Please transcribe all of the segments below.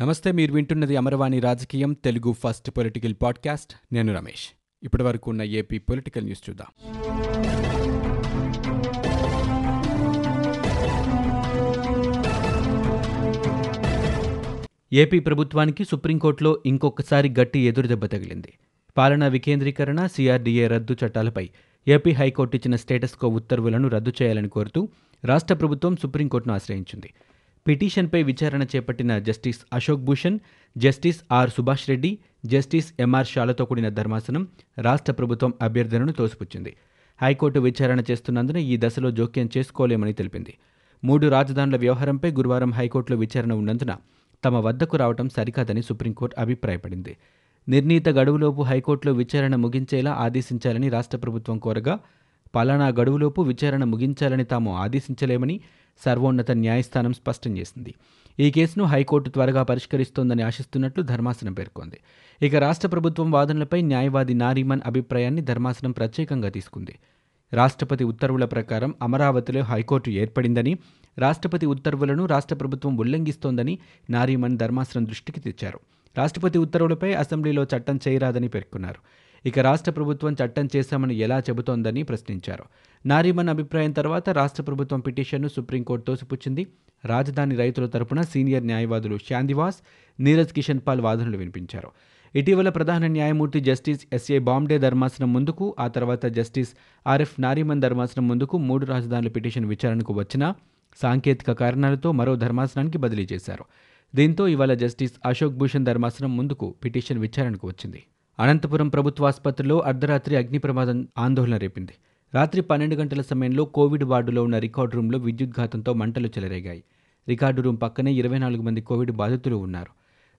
నమస్తే మీరు వింటున్నది అమరవాణి రాజకీయం తెలుగు ఫస్ట్ పొలిటికల్ పాడ్కాస్ట్. నేను రమేష్. ఇప్పటి వరకు ఉన్న ఏపీ పొలిటికల్ న్యూస్ చూద్దాం. ఏపీ ప్రభుత్వానికి సుప్రీంకోర్టులో ఇంకొకసారి గట్టి ఎదురుదెబ్బ తగిలింది. పాలనా వికేంద్రీకరణ సిఆర్డీఏ రద్దు చట్టాలపై ఏపీ హైకోర్టు ఇచ్చిన స్టేటస్కో ఉత్తర్వులను రద్దు చేయాలని కోరుతూ రాష్ట్ర ప్రభుత్వం సుప్రీంకోర్టును ఆశ్రయించింది. పిటిషన్పై విచారణ చేపట్టిన justice Ashok Bhushan justice R Subhash Reddy justice MR షాలతో కూడిన ధర్మాసనం రాష్ట్ర ప్రభుత్వం అభ్యర్థనను తోసిపుచ్చింది. హైకోర్టు విచారణ చేస్తున్నందున ఈ దశలో జోక్యం చేసుకోలేమని తెలిపింది. మూడు రాజధానుల వ్యవహారంపై గురువారం హైకోర్టులో విచారణ ఉన్నందున తమ వద్దకు రావడం సరికాదని సుప్రీంకోర్టు అభిప్రాయపడింది. నిర్ణీత గడువులోపు హైకోర్టులో విచారణ ముగించేలా ఆదేశించాలని రాష్ట్ర ప్రభుత్వం కోరగా పలానా గడువులోపు విచారణ ముగించాలని తాము ఆదేశించలేమని సర్వోన్నత న్యాయస్థానం స్పష్టం చేసింది. ఈ కేసును హైకోర్టు త్వరగా పరిష్కరిస్తోందని ఆశిస్తున్నట్లు ధర్మాసనం పేర్కొంది. ఇక రాష్ట్ర ప్రభుత్వం వాదనలపై న్యాయవాది నారీమన్ అభిప్రాయాన్ని ధర్మాసనం ప్రత్యేకంగా తీసుకుంది. రాష్ట్రపతి ఉత్తర్వుల ప్రకారం అమరావతిలో హైకోర్టు ఏర్పడిందని రాష్ట్రపతి ఉత్తర్వులను రాష్ట్ర ప్రభుత్వం ఉల్లంఘిస్తోందని నారీమన్ ధర్మాసనం దృష్టికి తెచ్చారు. రాష్ట్రపతి ఉత్తర్వులపై అసెంబ్లీలో చట్టం చేయరాదని పేర్కొన్నారు. ఇక రాష్ట్ర ప్రభుత్వం చట్టం చేశామని ఎలా చెబుతోందని ప్రశ్నించారు. నారీమన్ అభిప్రాయం తర్వాత రాష్ట్ర ప్రభుత్వం పిటిషన్ను సుప్రీంకోర్టు తోసిపుచ్చింది. రాజధాని రైతుల తరపున సీనియర్ న్యాయవాదులు శాంతివాస్ నీరజ్ కిషన్ పాల్ వాదనలు వినిపించారు. ఇటీవల ప్రధాన న్యాయమూర్తి జస్టిస్ ఎస్ఏ బాంబే ధర్మాసనం ముందుకు ఆ తర్వాత జస్టిస్ ఆర్ఎఫ్ నారీమన్ ధర్మాసనం ముందుకు మూడు రాజధానుల పిటిషన్ విచారణకు వచ్చినా సాంకేతిక కారణాలతో మరో ధర్మాసనానికి బదిలీ చేశారు. దీంతో ఇవాళ జస్టిస్ అశోక్ భూషణ్ ధర్మాసనం ముందుకు పిటిషన్ విచారణకు వచ్చింది. అనంతపురం ప్రభుత్వాసుపత్రిలో అర్ధరాత్రి అగ్ని ప్రమాదం ఆందోళన రేపింది. రాత్రి పన్నెండు గంటల సమయంలో కోవిడ్ వార్డులో ఉన్న రికార్డు రూమ్లో విద్యుద్ఘాతంతో మంటలు చెలరేగాయి. రికార్డు రూమ్ పక్కనే ఇరవై నాలుగు మంది కోవిడ్ బాధితులు ఉన్నారు.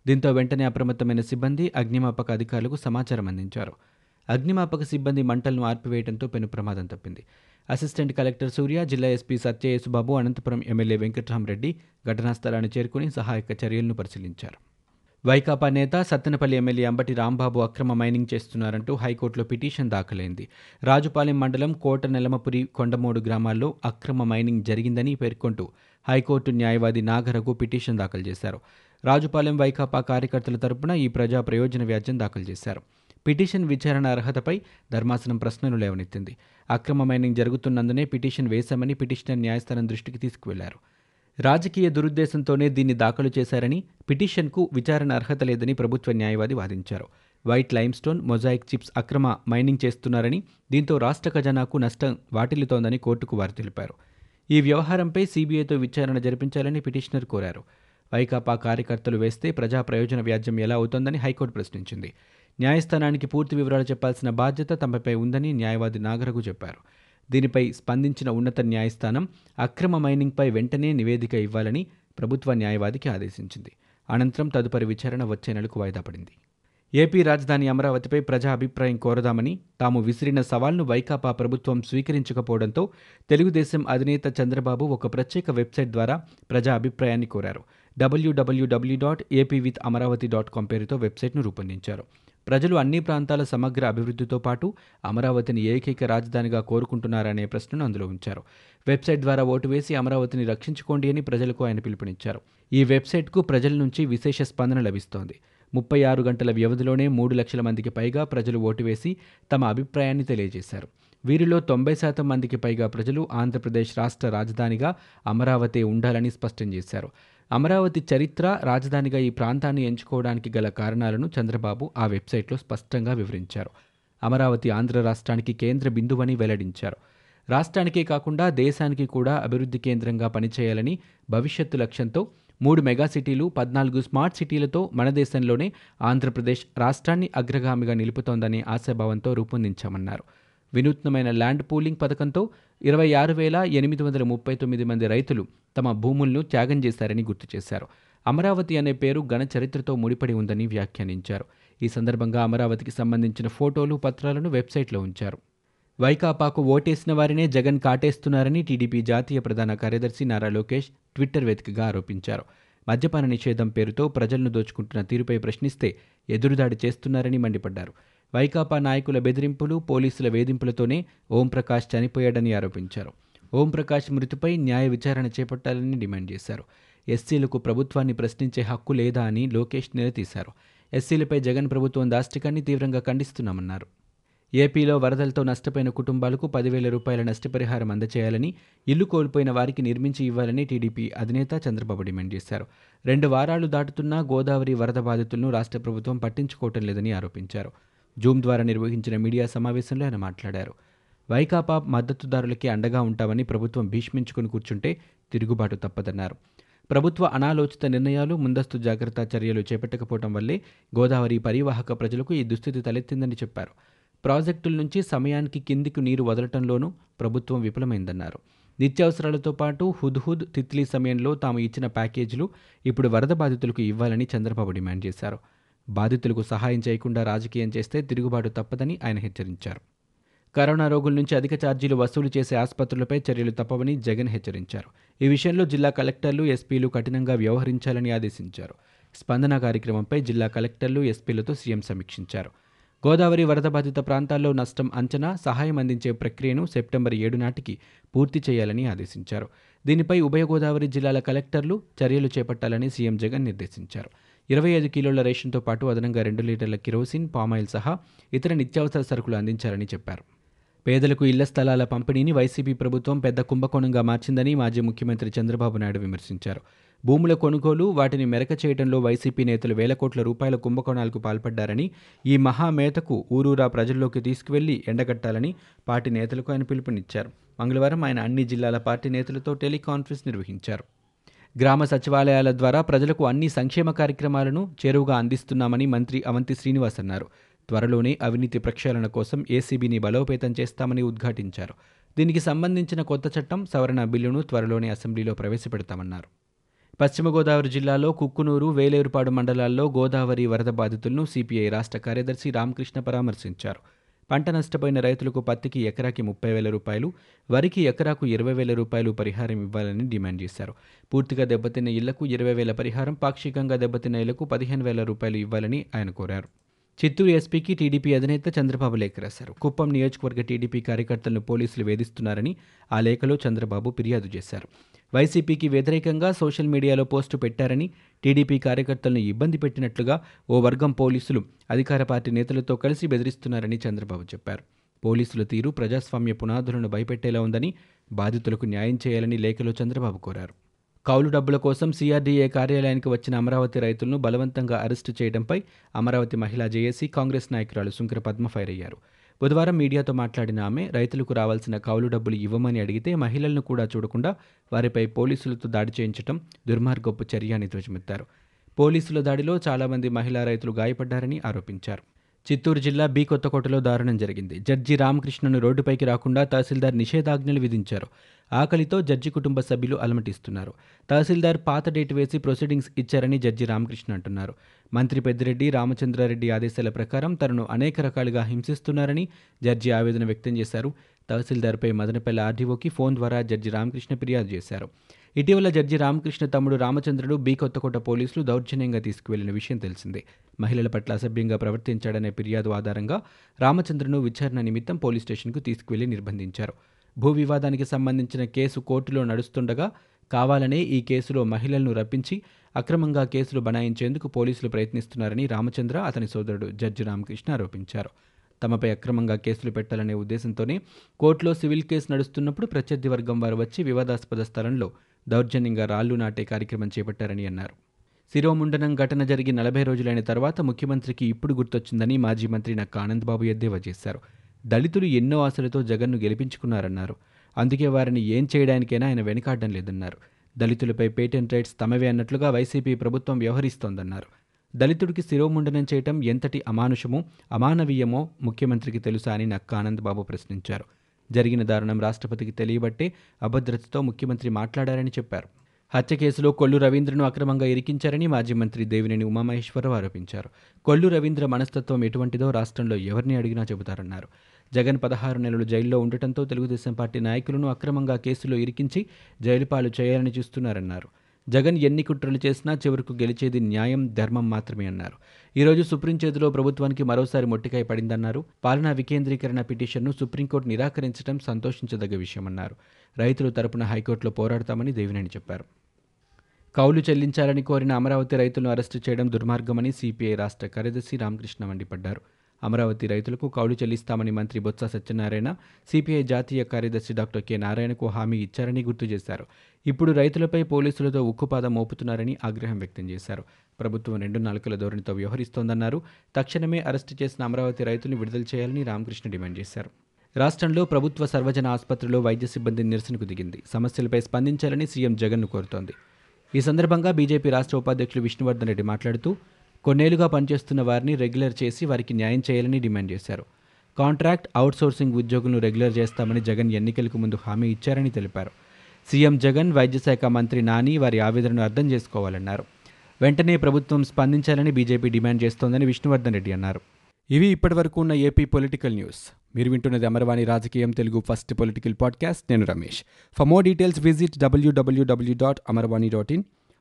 దీంతో వెంటనే అప్రమత్తమైన సిబ్బంది అగ్నిమాపక అధికారులకు సమాచారం అందించారు. అగ్నిమాపక సిబ్బంది మంటలను ఆర్పివేయడంతో పెను ప్రమాదం తప్పింది. అసిస్టెంట్ కలెక్టర్ సూర్య జిల్లా ఎస్పీ సత్య యేసుబాబు అనంతపురం ఎమ్మెల్యే వెంకట్రామరెడ్డి ఘటనా స్థలాన్ని చేరుకుని సహాయక చర్యలను పరిశీలించారు. వైకాపా నేత సత్తెనపల్లి ఎమ్మెల్యే అంబటి రాంబాబు అక్రమ మైనింగ్ చేస్తున్నారంటూ హైకోర్టులో పిటిషన్ దాఖలైంది. రాజుపాలెం మండలం కోట నెలమపురి కొండమూడు గ్రామాల్లో అక్రమ మైనింగ్ జరిగిందని పేర్కొంటూ హైకోర్టు న్యాయవాది నాగరకు పిటిషన్ దాఖలు చేశారు. రాజుపాలెం వైకాపా కార్యకర్తల తరపున ఈ ప్రజా ప్రయోజన వ్యాజ్యం దాఖలు చేశారు. పిటిషన్ విచారణ అర్హతపై ధర్మాసనం ప్రశ్నలు లేవనెత్తింది. అక్రమ మైనింగ్ జరుగుతున్నందునే పిటిషన్ వేశామని పిటిషనర్ న్యాయస్థానం దృష్టికి తీసుకువెళ్ళారు. రాజకీయ దురుద్దేశంతోనే దీన్ని దాఖలు చేశారని పిటిషన్కు విచారణ అర్హత లేదని ప్రభుత్వ న్యాయవాది వాదించారు. వైట్ లైమ్స్టోన్ మొజాయిక్ చిప్స్ అక్రమ మైనింగ్ చేస్తున్నారని దీంతో రాష్ట్ర ఖజానాకు నష్టం వాటిల్లుతోందని కోర్టుకు వారు తెలిపారు. ఈ వ్యవహారంపై సీబీఐతో విచారణ జరిపించాలని పిటిషనర్ కోరారు. వైకాపా కార్యకర్తలు వేస్తే ప్రజా ప్రయోజన వ్యాజ్యం ఎలా అవుతోందని హైకోర్టు ప్రశ్నించింది. న్యాయస్థానానికి పూర్తి వివరాలు చెప్పాల్సిన బాధ్యత తమపై ఉందని న్యాయవాది నాగరకు చెప్పారు. దీనిపై స్పందించిన ఉన్నత న్యాయస్థానం అక్రమ మైనింగ్పై వెంటనే నివేదిక ఇవ్వాలని ప్రభుత్వ న్యాయవాదికి ఆదేశించింది. అనంతరం తదుపరి విచారణ వచ్చే నెలకు వాయిదా పడింది. ఏపీ రాజధాని అమరావతిపై ప్రజా అభిప్రాయం కోరదామని తాము విసిరిన సవాల్ను వైకాపా ప్రభుత్వం స్వీకరించకపోవడంతో తెలుగుదేశం అధినేత చంద్రబాబు ఒక ప్రత్యేక వెబ్సైట్ ద్వారా ప్రజా అభిప్రాయాన్ని కోరారు. డబ్ల్యూడబ్ల్యూడబ్ల్యూ dot AP with Amaravati dot com పేరుతో వెబ్సైట్ను రూపొందించారు. ప్రజలు అన్ని ప్రాంతాల సమగ్ర అభివృద్ధితో పాటు అమరావతిని ఏకైక రాజధానిగా కోరుకుంటున్నారనే ప్రశ్నను అందులో ఉంచారు. వెబ్సైట్ ద్వారా ఓటు వేసి అమరావతిని రక్షించుకోండి అని ప్రజలకు ఆయన పిలుపునిచ్చారు. ఈ వెబ్సైట్కు ప్రజల నుంచి విశేష స్పందన లభిస్తోంది. ముప్పై ఆరు గంటల వ్యవధిలోనే మూడు లక్షల మందికి పైగా ప్రజలు ఓటు వేసి తమ అభిప్రాయాన్ని తెలియజేశారు. వీరిలో తొంభై శాతం మందికి పైగా ప్రజలు ఆంధ్రప్రదేశ్ రాష్ట్ర రాజధానిగా అమరావతి ఉండాలని స్పష్టం చేశారు. అమరావతి చరిత్ర రాజధానిగా ఈ ప్రాంతాన్ని ఎంచుకోవడానికి గల కారణాలను చంద్రబాబు ఆ వెబ్సైట్లో స్పష్టంగా వివరించారు. అమరావతి ఆంధ్ర రాష్ట్రానికి కేంద్ర బిందువని వెల్లడించారు. రాష్ట్రానికే కాకుండా దేశానికి కూడా అభివృద్ధి కేంద్రంగా పనిచేయాలని భవిష్యత్తు లక్ష్యంతో మూడు మెగా సిటీలు పద్నాలుగు స్మార్ట్ సిటీలతో మన దేశంలోనే ఆంధ్రప్రదేశ్ రాష్ట్రాన్ని అగ్రగామిగా నిలుపుతోందనే ఆశాభావంతో రూపొందించామన్నారు. వినూత్నమైన ల్యాండ్ పూలింగ్ పథకంతో ఇరవై ఆరు వేల ఎనిమిది వందల ముప్పై తొమ్మిది మంది రైతులు తమ భూములను త్యాగం చేశారని గుర్తు చేశారు. అమరావతి అనే పేరు ఘన చరిత్రతో ముడిపడి ఉందని వ్యాఖ్యానించారు. ఈ సందర్భంగా అమరావతికి సంబంధించిన ఫోటోలు పత్రాలను వెబ్సైట్లో ఉంచారు. వైకాపాకు ఓటేసిన వారినే జగన్ కాటేస్తున్నారని టీడీపీ జాతీయ ప్రధాన కార్యదర్శి నారా లోకేష్ ట్విట్టర్ వేదికగా ఆరోపించారు. మద్యపాన నిషేధం పేరుతో ప్రజలను దోచుకుంటున్న తీరుపై ప్రశ్నిస్తే ఎదురుదాడి చేస్తున్నారని మండిపడ్డారు. వైకాపా నాయకుల బెదిరింపులు పోలీసుల వేధింపులతోనే ఓంప్రకాష్ చనిపోయాడని ఆరోపించారు. ఓంప్రకాష్ మృతిపై న్యాయ విచారణ చేపట్టాలని డిమాండ్ చేశారు. ఎస్సీలకు ప్రభుత్వాన్ని ప్రశ్నించే హక్కు లేదా అని లోకేష్ నిలదీశారు. ఎస్సీలపై జగన్ ప్రభుత్వం దాష్టికాన్ని తీవ్రంగా ఖండిస్తున్నామన్నారు. ఏపీలో వరదలతో నష్టపోయిన కుటుంబాలకు పదివేల రూపాయల నష్టపరిహారం అందచేయాలని ఇల్లు కోల్పోయిన వారికి నిర్మించి ఇవ్వాలని టీడీపీ అధినేత చంద్రబాబు డిమాండ్ చేశారు. రెండు వారాలు దాటుతున్నా గోదావరి వరద బాధితులను రాష్ట్ర ప్రభుత్వం పట్టించుకోవటం లేదని ఆరోపించారు. జూమ్ ద్వారా నిర్వహించిన మీడియా సమావేశంలో ఆయన మాట్లాడారు. వైకాపా మద్దతుదారులకి అండగా ఉంటామని ప్రభుత్వం భీష్మించుకుని కూర్చుంటే తిరుగుబాటు తప్పదన్నారు. ప్రభుత్వ అనాలోచిత నిర్ణయాలు ముందస్తు జాగ్రత్త చర్యలు చేపట్టకపోవడం వల్లే గోదావరి పరివాహక ప్రజలకు ఈ దుస్థితి తలెత్తిందని చెప్పారు. ప్రాజెక్టుల నుంచి సమయానికి కిందికి నీరు వదలటంలోనూ ప్రభుత్వం విఫలమైందన్నారు. నిత్యావసరాలతో పాటు హుద్హుద్ తిత్లీ సమయంలో తాము ఇచ్చిన ప్యాకేజీలు ఇప్పుడు వరద బాధితులకు ఇవ్వాలని చంద్రబాబు డిమాండ్ చేశారు. బాధితులకు సహాయం చేయకుండా రాజకీయం చేస్తే తిరుగుబాటు తప్పదని ఆయన హెచ్చరించారు. కరోనా రోగుల నుంచి అధిక ఛార్జీలు వసూలు చేసే ఆసుపత్రులపై చర్యలు తప్పవని జగన్ హెచ్చరించారు. ఈ విషయంలో జిల్లా కలెక్టర్లు ఎస్పీలు కఠినంగా వ్యవహరించాలని ఆదేశించారు. స్పందన కార్యక్రమంపై జిల్లా కలెక్టర్లు ఎస్పీలతో సీఎం సమీక్షించారు. గోదావరి వరద బాధిత ప్రాంతాల్లో నష్టం అంచనా సహాయం అందించే ప్రక్రియను సెప్టెంబర్ ఏడు నాటికి పూర్తి చేయాలని ఆదేశించారు. దీనిపై ఉభయ గోదావరి జిల్లాల కలెక్టర్లు చర్యలు చేపట్టాలని సీఎం జగన్ నిర్దేశించారు. ఇరవై ఐదు కిలోల రేషన్తో పాటు అదనంగా రెండు లీటర్ల కిరోసిన్ పామాయిల్ సహా ఇతర నిత్యావసర సరుకులు అందించారని చెప్పారు. పేదలకు ఇళ్ళ స్థలాల పంపిణీని వైసీపీ ప్రభుత్వం పెద్ద కుంభకోణంగా మార్చిందని మాజీ ముఖ్యమంత్రి చంద్రబాబు నాయుడు విమర్శించారు. భూముల కొనుగోలు వాటిని మెరక చేయడంలో వైసీపీ నేతలు వేల కోట్ల రూపాయల కుంభకోణాలకు పాల్పడ్డారని ఈ మహామేతకు ఊరూరా ప్రజల్లోకి తీసుకువెళ్ళి ఎండగట్టాలని పార్టీ నేతలకు ఆయన పిలుపునిచ్చారు. మంగళవారం ఆయన అన్ని జిల్లాల పార్టీ నేతలతో టెలికాన్ఫరెన్స్ నిర్వహించారు. గ్రామ సచివాలయాల ద్వారా ప్రజలకు అన్ని సంక్షేమ కార్యక్రమాలను చేరువుగా అందిస్తున్నామని మంత్రి అవంతి శ్రీనివాస్ అన్నారు. త్వరలోనే అవినీతి ప్రక్షాళన కోసం ఏసీబీని బలోపేతం చేస్తామని ఉద్ఘాటించారు. దీనికి సంబంధించిన కొత్త చట్టం సవరణ బిల్లును త్వరలోనే అసెంబ్లీలో ప్రవేశపెడతామన్నారు. పశ్చిమ గోదావరి జిల్లాలో కుక్కునూరు వేలేరుపాడు మండలాల్లో గోదావరి వరద బాధితులను సిపిఐ రాష్ట్ర కార్యదర్శి రామకృష్ణ పరామర్శించారు. పంట నష్టపోయిన రైతులకు పత్తికి ఎకరాకి ముప్పై వేల రూపాయలు వరికి ఎకరాకు ఇరవై వేల రూపాయలు పరిహారం ఇవ్వాలని డిమాండ్ చేశారు. పూర్తిగా దెబ్బతిన్న ఇళ్ళకు ఇరవై వేల పరిహారం పాక్షికంగా దెబ్బతిన్న ఇళ్ళకు పదిహేను వేల రూపాయలు ఇవ్వాలని ఆయన కోరారు. చిత్తూరు ఎస్పీకి టీడీపీ అధినేత చంద్రబాబు లేఖ రాశారు. కుప్పం నియోజకవర్గ టీడీపీ కార్యకర్తలను పోలీసులు వేధిస్తున్నారని ఆ లేఖలో చంద్రబాబు ఫిర్యాదు చేశారు. వైసీపీకి వ్యతిరేకంగా సోషల్ మీడియాలో పోస్టు పెట్టారని టీడీపీ కార్యకర్తలను ఇబ్బంది పెట్టినట్లుగా ఓ వర్గం పోలీసులు అధికార పార్టీ నేతలతో కలిసి బెదిరిస్తున్నారని చంద్రబాబు చెప్పారు. పోలీసుల తీరు ప్రజాస్వామ్య పునాదులను భయపెట్టేలా ఉందని బాధితులకు న్యాయం చేయాలని లేఖలో చంద్రబాబు కోరారు. కౌలు డబ్బుల కోసం సీఆర్డీఏ కార్యాలయానికి వచ్చిన అమరావతి రైతులను బలవంతంగా అరెస్టు చేయడంపై అమరావతి మహిళా జేఏసీ కాంగ్రెస్ నాయకురాలు శుంకర పద్మ ఫైర్ అయ్యారు. బుధవారం మీడియాతో మాట్లాడిన ఆమె రైతులకు రావాల్సిన కౌలు డబ్బులు ఇవ్వమని అడిగితే మహిళలను కూడా చూడకుండా వారిపై పోలీసులతో దాడి చేయించడం దుర్మార్గపు చర్య అని ధ్వజమెత్తారు. పోలీసుల దాడిలో చాలామంది మహిళా రైతులు గాయపడ్డారని ఆరోపించారు. చిత్తూరు జిల్లా బి కొత్తకోటలో దారుణం జరిగింది. జడ్జి రామకృష్ణను రోడ్డుపైకి రాకుండా తహసీల్దార్ నిషేధాజ్ఞలు విధించారు. ఆకలితో జడ్జి కుటుంబ సభ్యులు అలమటిస్తున్నారు. తహసీల్దార్ పాత డేట్ వేసి ప్రొసీడింగ్స్ ఇచ్చారని జడ్జి రామకృష్ణ అంటున్నారు. మంత్రి పెద్దిరెడ్డి రామచంద్రారెడ్డి ఆదేశాల ప్రకారం తనను అనేక రకాలుగా హింసిస్తున్నారని జడ్జి ఆవేదన వ్యక్తం చేశారు. తహసీల్దార్పై మదనపల్లి ఆర్డీఓకి ఫోన్ ద్వారా జడ్జి రామకృష్ణ ఫిర్యాదు చేశారు. ఇటీవల జడ్జి రామకృష్ణ తమ్ముడు రామచంద్రుడు బి కొత్తకోట పోలీసులు దౌర్జన్యంగా తీసుకువెళ్ళిన విషయం తెలిసిందే. మహిళల పట్ల అసభ్యంగా ప్రవర్తించాడనే ఫిర్యాదు ఆధారంగా రామచంద్రను విచారణ నిమిత్తం పోలీస్ స్టేషన్కు తీసుకువెళ్ళి నిర్బంధించారు. భూ వివాదానికి సంబంధించిన కేసు కోర్టులో నడుస్తుండగా కావాలనే ఈ కేసులో మహిళలను రప్పించి అక్రమంగా కేసులు బనాయించేందుకు పోలీసులు ప్రయత్నిస్తున్నారని రామచంద్ర అతని సోదరుడు జడ్జి రామకృష్ణ ఆరోపించారు. తమపై అక్రమంగా కేసులు పెట్టాలనే ఉద్దేశంతోనే కోర్టులో సివిల్ కేసు నడుస్తున్నప్పుడు ప్రత్యర్థి వర్గం వారు వచ్చి వివాదాస్పద స్థలంలో దౌర్జన్యంగా రాళ్ళు నాటే కార్యక్రమం చేపట్టారని అన్నారు. శిరోముండనం ఘటన జరిగి నలభై రోజులైన తర్వాత ముఖ్యమంత్రికి ఇప్పుడు గుర్తొచ్చిందని మాజీ మంత్రి నక్క ఆనందబాబు ఎద్దేవా చేశారు. దళితులు ఎన్నో ఆశలతో జగన్ను గెలిపించుకున్నారన్నారు. అందుకే వారిని ఏం చేయడానికైనా ఆయన వెనుకాడడం లేదన్నారు. దళితులపై పేటెంట్ రైట్స్ తమవే అన్నట్లుగా వైసీపీ ప్రభుత్వం వ్యవహరిస్తోందన్నారు. దళితుడికి శిరోముండనం చేయటం ఎంతటి అమానుషమో అమానవీయమో ముఖ్యమంత్రికి తెలుసా అని నక్క ఆనందబాబు ప్రశ్నించారు. జరిగిన దారుణం రాష్ట్రపతికి తెలియబట్టే అభద్రతతో ముఖ్యమంత్రి మాట్లాడారని చెప్పారు. హత్య కేసులో కొల్లు రవీంద్రను అక్రమంగా ఇరికించారని మాజీ మంత్రి దేవినేని ఉమామహేశ్వరరావు ఆరోపించారు. కొల్లు రవీంద్ర మనస్తత్వం ఎటువంటిదో రాష్ట్రంలో ఎవరిని అడిగినా చెబుతారన్నారు. జగన్ పదహారు నెలలు జైల్లో ఉండటంతో తెలుగుదేశం పార్టీ నాయకులను అక్రమంగా కేసులో ఇరికించి జైలుపాలు చేయాలని చూస్తున్నారన్నారు. జగన్ ఎన్ని కుట్రలు చేసినా చివరకు గెలిచేది న్యాయం ధర్మం మాత్రమే అన్నారు. ఈరోజు సుప్రీం చేతిలో ప్రభుత్వానికి మరోసారి మొట్టికాయ పడిందన్నారు. పాలనా వికేంద్రీకరణ పిటిషన్ను సుప్రీంకోర్టు నిరాకరించడం సంతోషించదగ్గ విషయమన్నారు. రైతుల తరపున హైకోర్టులో పోరాడతామని దేవినేని చెప్పారు. కౌలు చెల్లించాలని కోరిన అమరావతి రైతులను అరెస్టు చేయడం దుర్మార్గమని సిపిఐ రాష్ట్ర కార్యదర్శి రామకృష్ణ మండిపడ్డారు. అమరావతి రైతులకు కౌలు చెల్లిస్తామని మంత్రి బొత్స సత్యనారాయణ సిపిఐ జాతీయ కార్యదర్శి డాక్టర్ కె నారాయణకు హామీ ఇచ్చారని గుర్తు చేశారు. ఇప్పుడు రైతులపై పోలీసులతో ఉక్కుపాదం మోపుతున్నారని ఆగ్రహం వ్యక్తం చేశారు. ప్రభుత్వం రెండు నాలుకల ధోరణితో వ్యవహరిస్తోందన్నారు. తక్షణమే అరెస్టు చేసిన అమరావతి రైతులను విడుదల చేయాలని రామకృష్ణ డిమాండ్ చేశారు. రాష్ట్రంలో ప్రభుత్వ సర్వజన ఆసుపత్రిలో వైద్య సిబ్బంది నిరసనకు దిగింది. సమస్యలపై స్పందించాలని సీఎం జగన్ను కోరుతోంది. ఈ సందర్భంగా బీజేపీ రాష్ట్ర ఉపాధ్యక్షులు విష్ణువర్ధన్ రెడ్డి మాట్లాడుతూ కొన్నేళ్ళుగా పనిచేస్తున్న వారిని రెగ్యులర్ చేసి వారికి న్యాయం చేయాలని డిమాండ్ చేశారు. కాంట్రాక్ట్ అవుట్సోర్సింగ్ ఉద్యోగులను రెగ్యులర్ చేస్తామని జగన్ ఎన్నికలకు ముందు హామీ ఇచ్చారని తెలిపారు. సీఎం జగన్ వైద్యశాఖ మంత్రి నాని వారి ఆవేదనను అర్థం చేసుకోవాలన్నారు. వెంటనే ప్రభుత్వం స్పందించాలని బీజేపీ డిమాండ్ చేస్తోందని విష్ణువర్ధన్ రెడ్డి అన్నారు. ఇవి ఇప్పటివరకు ఉన్న ఏపీ పొలిటికల్ న్యూస్. మీరు వింటున్నది అమర్వాణి రాజకీయం తెలుగు ఫస్ట్ పొలిటికల్ పాడ్కాస్ట్. నేను Ramesh. For more details visit WWW dot Amarvani dot in